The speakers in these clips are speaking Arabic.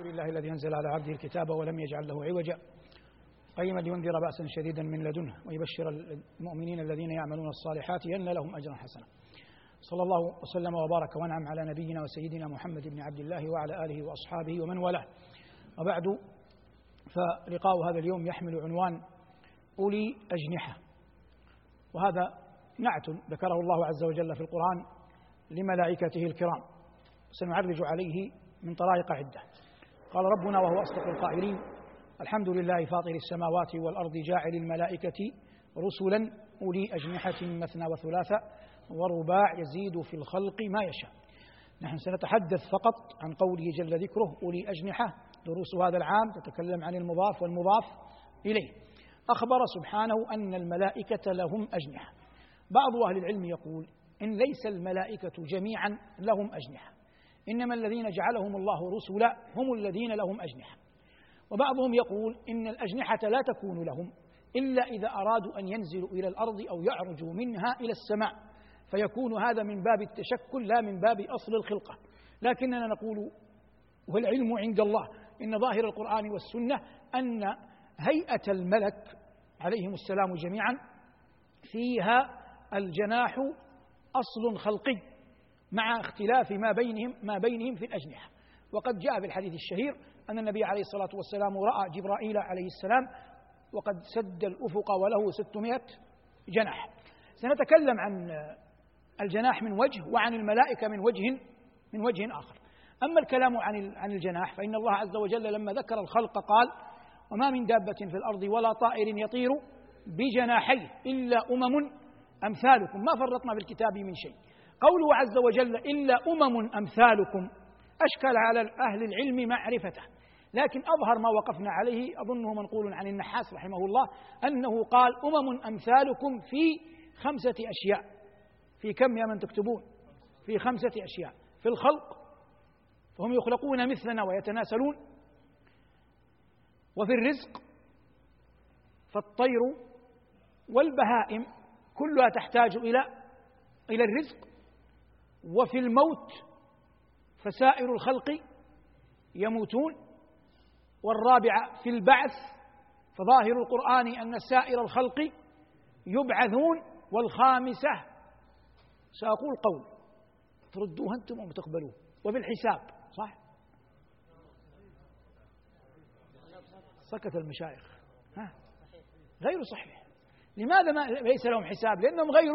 الحمد لله الذي أنزل على عبده الكتاب ولم يجعل له عوجا قيما لينذر بأسا شديدا من لدنه ويبشر المؤمنين الذين يعملون الصالحات أن لهم أجرا حسنا. صلى الله وسلم وبارك وأنعم على نبينا وسيدنا محمد بن عبد الله وعلى آله وأصحابه ومن والاه. وبعد فلقاء هذا اليوم يحمل عنوان أولي أجنحة. وهذا نعت ذكره الله عز وجل في القرآن لملائكته الكرام. سنعرج عليه من طرائق عدة. قال ربنا وهو أصدق القائلين الحمد لله فاطر السماوات والأرض جاعل الملائكة رسلا أولي أجنحة مثنى وثلاثة ورباع يزيد في الخلق ما يشاء. نحن سنتحدث فقط عن قوله جل ذكره أولي أجنحة. دروس هذا العام تتكلم عن المضاف والمضاف إليه. أخبر سبحانه أن الملائكة لهم أجنحة. بعض أهل العلم يقول إن ليس الملائكة جميعا لهم أجنحة. إنما الذين جعلهم الله رسلا هم الذين لهم أجنحة. وبعضهم يقول إن الأجنحة لا تكون لهم إلا إذا أرادوا أن ينزلوا إلى الأرض أو يعرجوا منها إلى السماء. فيكون هذا من باب التشكل لا من باب أصل الخلقة. لكننا نقول والعلم عند الله إن ظاهر القرآن والسنة أن هيئة الملك عليهم السلام جميعا فيها الجناح أصل خلقي. مع اختلاف ما بينهم ما بينهم في الأجنحة. وقد جاء في الحديث الشهير أن النبي عليه الصلاة والسلام رأى جبرائيل عليه السلام وقد سد الأفق وله ستمائة جناح. سنتكلم عن الجناح من وجه وعن الملائكة من وجه من وجه آخر. أما الكلام عن عن الجناح فإن الله عز وجل لما ذكر الخلق قال وما من دابة في الأرض ولا طائر يطير بجناحيه إلا أمم أمثالكم. ما فرطنا في الكتاب من شيء. قوله عز وجل إلا أمم أمثالكم أشكل على أهل العلم معرفته. لكن أظهر ما وقفنا عليه أظنه منقول عن النحاس رحمه الله أنه قال أمم أمثالكم في خمسة أشياء. في كم يا من تكتبون؟ في خمسة أشياء. في الخلق فهم يخلقون مثلنا ويتناسلون. وفي الرزق فالطير والبهائم كلها تحتاج إلى إلى الرزق. وفي الموت فسائر الخلق يموتون والرابعة في البعث فظاهر القرآن أن سائر الخلق يبعثون والخامسة سأقول قول تردوه أنتم أو تقبلوه وفي الحساب صح؟ سكت المشايخ ها؟ غير صحيح لماذا ما ليس لهم حساب؟ لأنهم غير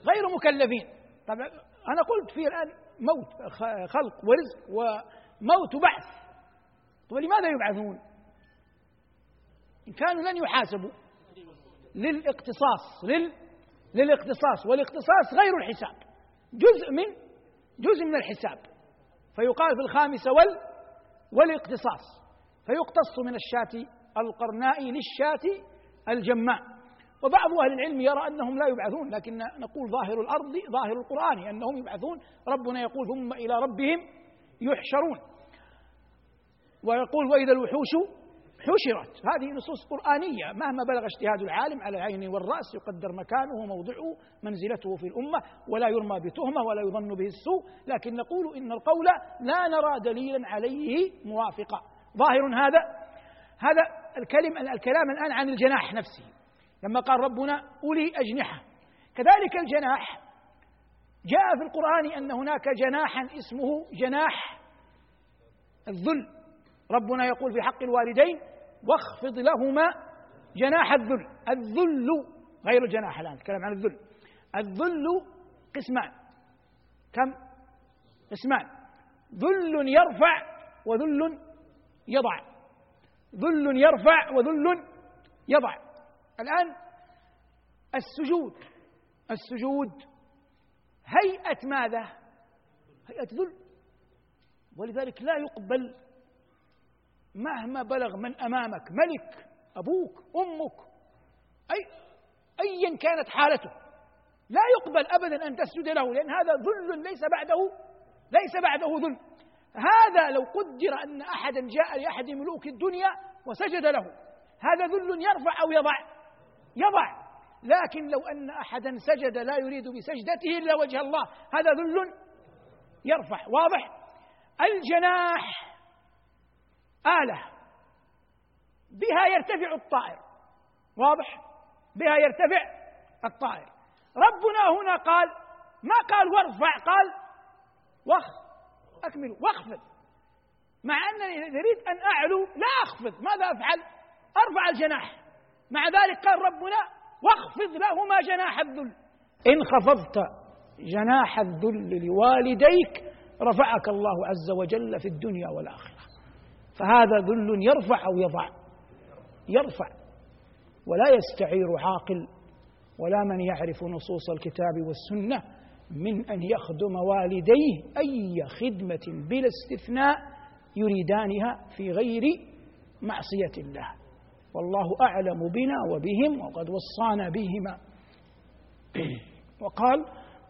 غير مكلفين. طبعا أنا قلت في الآن موت خلق ورزق وموت وبعث. ولماذا يبعثون؟ إن كانوا لن يحاسبوا. للإقتصاص لل للإقتصاص. والإقتصاص غير الحساب. جزء من جزء من الحساب. فيقال في الخامسة وال والإقتصاص. فيقتص من الشاة القرناء للشاة الجماء وبعض أهل العلم يرى أنهم لا يبعثون لكن نقول ظاهر الأرض ظاهر القرآن أنهم يبعثون. ربنا يقول ثم إلى ربهم يحشرون. ويقول وإذا الوحوش حشرت. هذه نصوص قرآنية. مهما بلغ اجتهاد العالم على العين والرأس يقدر مكانه وموضعه منزلته في الأمة ولا يرمى بتهمة ولا يظن به السوء. لكن نقول إن القول لا نرى دليلا عليه موافقا ظاهر هذا هذا الكلم الكلام الآن عن الجناح نفسه. لما قال ربنا أولي أجنحة. كذلك الجناح. جاء في القرآن أن هناك جناحا اسمه جناح الذل. ربنا يقول في حق الوالدين واخفض لهما جناح الذل. الذل غير الجناح الآن نتكلم عن الذل. الذل قسمان. كم؟ قسمان. ذل يرفع وذل يضع. ذل يرفع وذل يضع. الآن السجود. السجود هيئة ماذا؟ هيئة ذل. ولذلك لا يقبل مهما بلغ من أمامك ملك أبوك أمك أي أيا كانت حالته. لا يقبل أبدا أن تسجد له لأن هذا ذل ليس بعده ليس بعده ذل. هذا لو قدر أن أحدا جاء لأحد ملوك الدنيا وسجد له هذا ذل يرفع أو يضع. يضع. لكن لو أن أحدا سجد لا يريد بسجدته إلا وجه الله هذا ذل يرفع. واضح؟ الجناح آلة. بها يرتفع الطائر. واضح؟ بها يرتفع الطائر. ربنا هنا قال ما قال وارفع قال وخ أكمل واخفض. مع أنني أريد أن أعلو لا أخفض. ماذا أفعل؟ أرفع الجناح. مع ذلك قال ربنا واخفض لهما جناح الذل. إن خفضت جناح الذل لوالديك رفعك الله عز وجل في الدنيا والآخرة. فهذا ذل يرفع أو يضع؟ يرفع. ولا يستعير عاقل ولا من يعرف نصوص الكتاب والسنة من أن يخدم والديه أي خدمة بلا استثناء يريدانها في غير معصية الله. والله أعلم بنا وبهم وقد وصانا بهما. وقال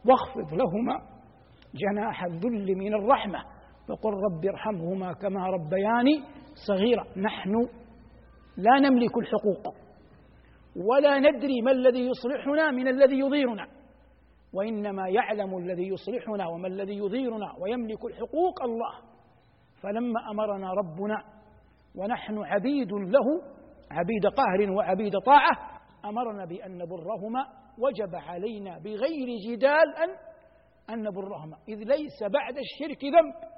واخفض لهما جناح الذل من الرحمة. وقل رب ارحمهما كما ربياني صغيرا. نحن لا نملك الحقوق ولا ندري ما الذي يصلحنا من الذي يضيرنا. وإنما يعلم الذي يصلحنا وما الذي يضيرنا ويملك الحقوق الله. فلما أمرنا ربنا ونحن عبيد له عبيد قهر وعبيد طاعة أمرنا بأن نبرهما وجب علينا بغير جدال أن أن نبرهما. إذ ليس بعد الشرك ذنب.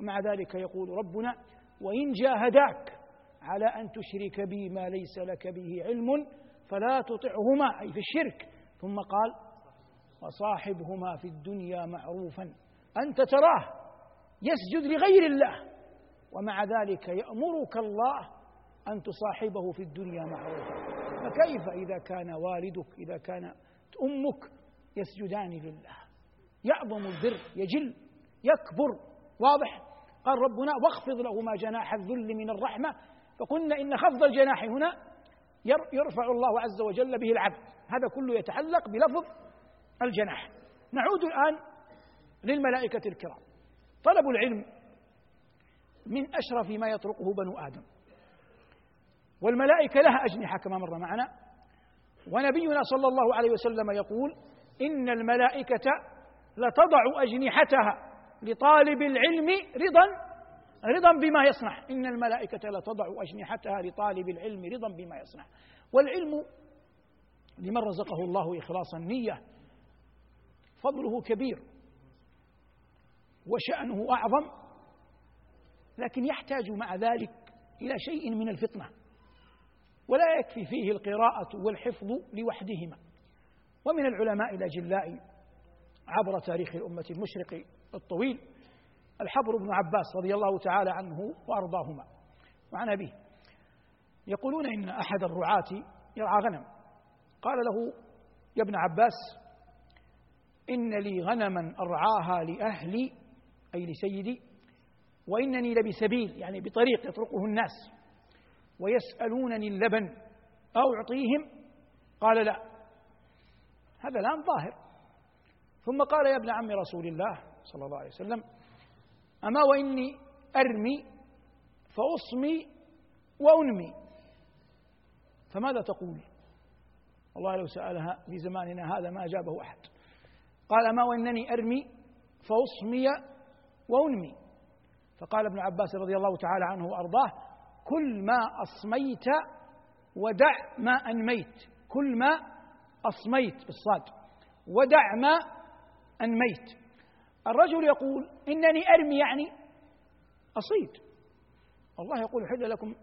ومع ذلك يقول ربنا وإن جاهداك على أن تشرك بي ما ليس لك به علم فلا تطعهما أي في الشرك. ثم قال وصاحبهما في الدنيا معروفا. أنت تراه يسجد لغير الله. ومع ذلك يأمرك الله أن تصاحبه في الدنيا معروفا فكيف إذا كان والدك إذا كانت أمك يسجدان لله؟ يعظم البر يجل يكبر واضح. قال ربنا واخفض لهما جناح الذل من الرحمة. فقلنا إن خفض الجناح هنا يرفع الله عز وجل به العبد. هذا كله يتعلق بلفظ الجناح. نعود الآن للملائكة الكرام. طلب العلم من أشرف ما يطرقه بنو آدم. والملائكة لها أجنحة كما مر معنا. ونبينا صلى الله عليه وسلم يقول إن الملائكة لتضع أجنحتها لطالب العلم رضا رضا بما يصنع. إن الملائكة لتضع أجنحتها لطالب العلم رضا بما يصنع. والعلم لمن رزقه الله إخلاص النية فضله كبير وشأنه أعظم لكن يحتاج مع ذلك إلى شيء من الفطنة. ولا يكفي فيه القراءة والحفظ لوحدهما. ومن العلماء الأجلاء عبر تاريخ الأمة المشرق الطويل الحبر بن عباس رضي الله تعالى عنه وأرضاهما وعن أبيه. يقولون إن أحد الرعاة يرعى غنم. قال له يا ابن عباس إن لي غنما أرعاها لأهلي أي لسيدي وإنني لبسبيل يعني بطريق يطرقه الناس. ويسألونني اللبن أعطيهم؟ قال لا. هذا الآن ظاهر. ثم قال يا ابن عم رسول الله صلى الله عليه وسلم أما وإني أرمي فأصمي وأنمي. فماذا تقول؟ والله لو سألها في زماننا هذا ما أجابه أحد. قال أما وإنني أرمي فأصمي وأنمي. فقال ابن عباس رضي الله تعالى عنه وأرضاه كل ما أصميت ودع ما أنميت. كل ما أصميت بالصاد. ودع ما أنميت. الرجل يقول إنني أرمي يعني أصيد. الله يقول حل لكم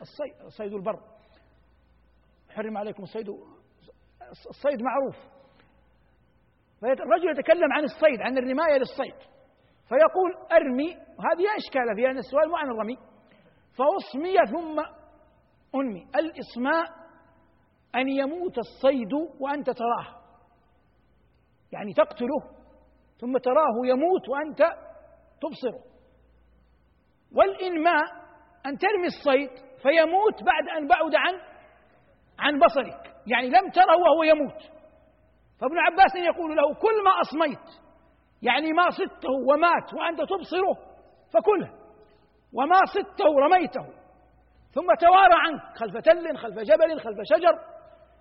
الصيد صيد البر. حرم عليكم الصيد. الصيد معروف. الرجل يتكلم عن الصيد عن الرماية للصيد. فيقول أرمي. وهذه لا إشكال فيها أن السؤال مو عن الرمي. فأصمي ثم أنمي. الإصماء أن يموت الصيد وأنت تراه. يعني تقتله ثم تراه يموت وأنت تبصره. والإنماء أن ترمي الصيد فيموت بعد أن بعد عن عن بصرك. يعني لم تره وهو يموت. فابن عباس يقول له كل ما أصميت يعني ما صدته ومات وأنت تبصره فكله. وما صدته رميته ثم توارى عنك خلف تل خلف جبل خلف شجر.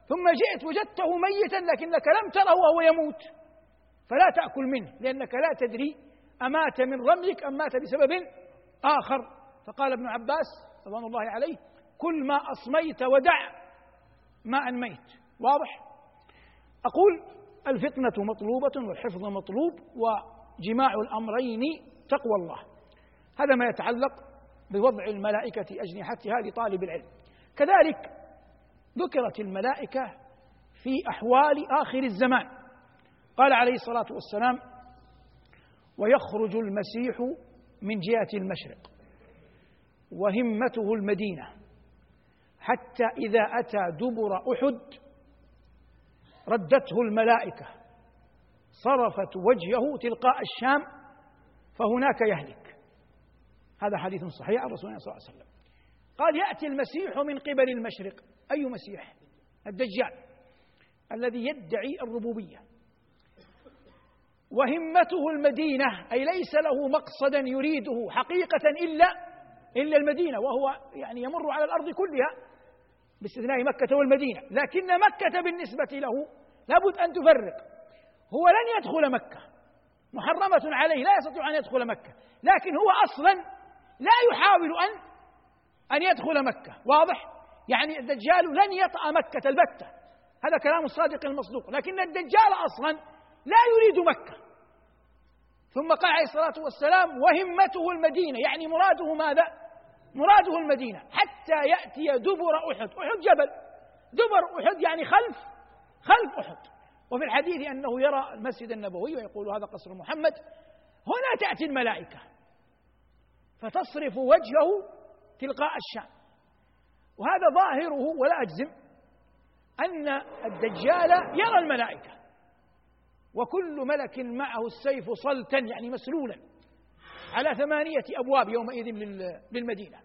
ثم جئت وجدته ميتا لكنك لم تره وهو يموت. فلا تأكل منه لأنك لا تدري أمات من رميك أم مات بسبب آخر. فقال ابن عباس رضوان الله عليه كل ما أصميت ودع ما أنميت. واضح؟ أقول الفتنة مطلوبة والحفظ مطلوب وجماع الأمرين تقوى الله. هذا ما يتعلق بوضع الملائكة أجنحتها لطالب العلم. كذلك ذكرت الملائكة في أحوال آخر الزمان. قال عليه الصلاة والسلام ويخرج المسيح من جهة المشرق وهمته المدينة حتى إذا أتى دبر أحد ردته الملائكة صرفت وجهه تلقاء الشام فهناك يهلك. هذا حديث صحيح عن رسول الله صلى الله عليه وسلم. قال يأتي المسيح من قبل المشرق. أي مسيح؟ الدجال الذي يدعي الربوبية. وهمته المدينة أي ليس له مقصدا يريده حقيقة إلا إلا المدينة وهو يعني يمر على الأرض كلها باستثناء مكة والمدينة. لكن مكة بالنسبة له لابد أن تفرق. هو لن يدخل مكة. محرمة عليه لا يستطيع أن يدخل مكة. لكن هو أصلا لا يحاول أن أن يدخل مكة. واضح؟ يعني الدجال لن يطأ مكة البتة. هذا كلام الصادق المصدوق. لكن الدجال أصلا لا يريد مكة. ثم قال عليه الصلاة والسلام وهمته المدينة. يعني مراده ماذا؟ مراده المدينة. حتى يأتي دبر أحد. أحد جبل. دبر أحد يعني خلف. خلف أحد. وفي الحديث أنه يرى المسجد النبوي ويقول هذا قصر محمد. هنا تأتي الملائكة. فتصرف وجهه تلقاء الشام وهذا ظاهره ولا أجزم أن الدجال يرى الملائكة وكل ملك معه السيف صلتا يعني مسلولا على ثمانية أبواب يومئذ للمدينة.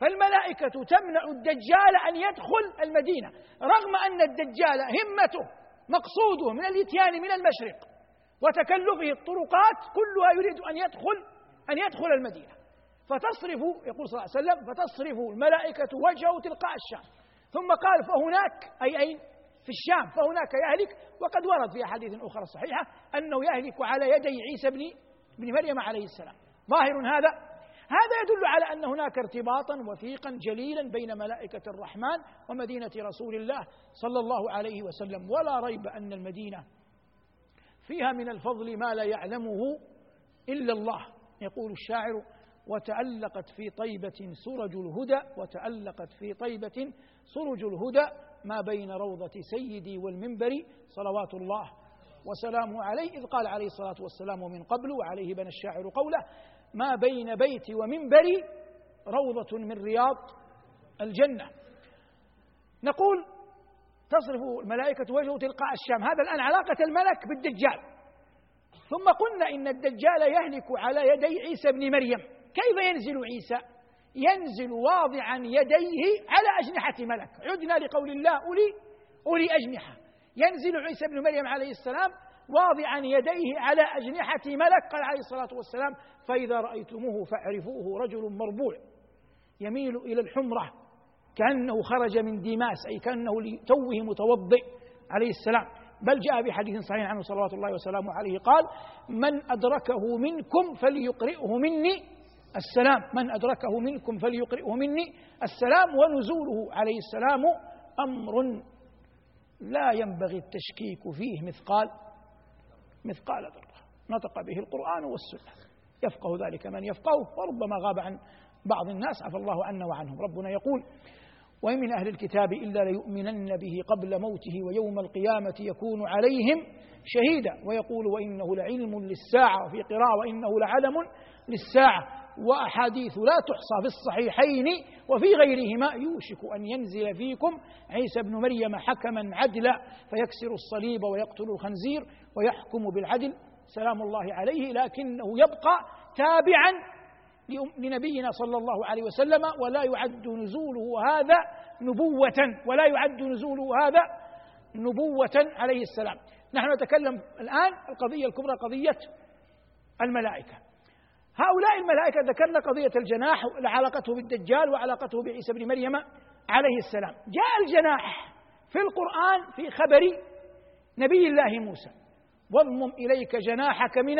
فالملائكة تمنع الدجال أن يدخل المدينة رغم أن الدجال همته مقصوده من الإتيان من المشرق وتكلفه الطرقات كلها يريد أن يدخل أن يدخل المدينة. فتصرف يقول صلى الله عليه وسلم فتصرف الملائكة وجهه تلقاء الشام. ثم قال فهناك أي أين في الشام فهناك يهلك. وقد ورد في أحاديث أخرى صحيحة أنه يهلك على يدي عيسى بن بن مريم عليه السلام. ظاهر هذا؟ هذا يدل على أن هناك ارتباطا وثيقا جليلا بين ملائكة الرحمن ومدينة رسول الله صلى الله عليه وسلم. ولا ريب أن المدينة فيها من الفضل ما لا يعلمه إلا الله يقول الشاعر. وتألقت في طيبة سرج الهدى وتألقت في طيبة سرج الهدى ما بين روضة سيدي والمنبر صلوات الله وسلامه عليه إذ قال عليه الصلاة والسلام من قبل وعليه بنى الشاعر قوله ما بين بيتي ومنبري روضة من رياض الجنة. نقول تصرف الملائكة وجهه تلقاء الشام هذا الآن علاقة الملك بالدجال. ثم قلنا إن الدجال يهلك على يدي عيسى بن مريم. كيف ينزل عيسى؟ ينزل واضعا يديه على أجنحة ملك عدنا لقول الله أولي أولي أجنحة. ينزل عيسى بن مريم عليه السلام واضعا يديه على أجنحة ملك قال عليه الصلاة والسلام فإذا رأيتموه فاعرفوه رجل مربوع يميل إلى الحمرة كأنه خرج من ديماس أي كأنه لتوه متوضئ عليه السلام. بل جاء بحديث صحيح عنه صلوات الله وسلامه عليه قال من أدركه منكم فليقرئه مني السلام من أدركه منكم فليقرئه مني. السلام ونزوله عليه السلام أمر لا ينبغي التشكيك فيه مثقال مثقال ذرة. نطق به القرآن والسنة. يفقه ذلك من يفقهه وربما غاب عن بعض الناس عفى الله عنا وعنهم. ربنا يقول وإن من أهل الكتاب إلا ليؤمنن به قبل موته ويوم القيامة يكون عليهم شهيدا. ويقول وإنه لعلم للساعة. وفي قراءة وإنه لعلم للساعة. وأحاديث لا تحصى في الصحيحين وفي غيرهما. يوشك أن ينزل فيكم عيسى بن مريم حكما عدلا فيكسر الصليب ويقتل الخنزير ويحكم بالعدل. سلام الله عليه. لكنه يبقى تابعا لنبينا صلى الله عليه وسلم ولا يعد نزوله هذا نبوة ولا يعد نزوله هذا نبوة عليه السلام. نحن نتكلم الآن القضية الكبرى قضية الملائكة. هؤلاء الملائكة ذكرنا قضية الجناح علاقته بالدجال وعلاقته بعيسى بن مريم عليه السلام. جاء الجناح في القرآن في خبر نبي الله موسى. واضمم إليك جناحك من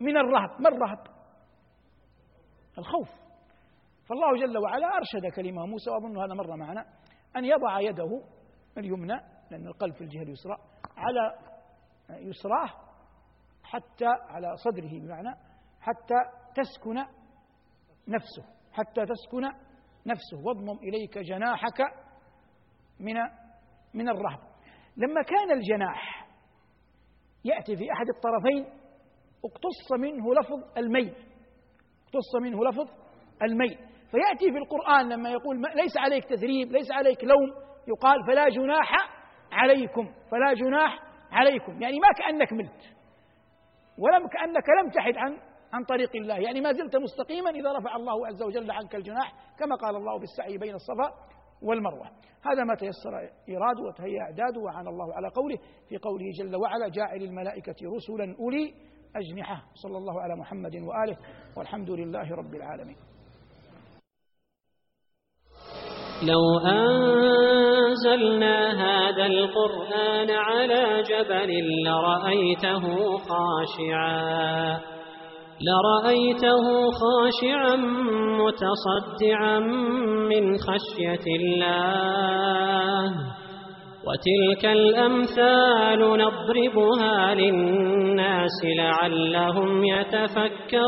من الرهب. ما الرهب؟ الخوف. فالله جل وعلا أرشد كلمة موسى وأظن هذا مر معنا أن يضع يده اليمنى لأن القلب في الجهة اليسرى على يسراه حتى على صدره بمعنى حتى تسكن نفسه حتى تسكن نفسه. واضمم إليك جناحك من من الرهب. لما كان الجناح يأتي في أحد الطرفين اقتص منه لفظ الميل. اقتص منه لفظ الميل. فيأتي في القرآن لما يقول ليس عليك تثريب ليس عليك لوم. يقال فلا جناح عليكم فلا جناح عليكم. يعني ما كأنك ملت ولم كأنك لم تحد عن عن طريق الله. يعني ما زلت مستقيما إذا رفع الله عز وجل عنك الجناح كما قال الله في السعي بين الصفا والمروة. هذا ما تيسر إيراده وتهيأ إعداده وعن الله على قوله في قوله جل وعلا جاعل الملائكة رسلا أولي أجنحة. صلى الله على محمد وآله والحمد لله رب العالمين. لو أنزلنا هذا القرآن على جبل لرأيته خاشعا. لرأيته خاشعا متصدعا من خشية الله. وتلك الأمثال نضربها للناس لعلهم يتفكرون.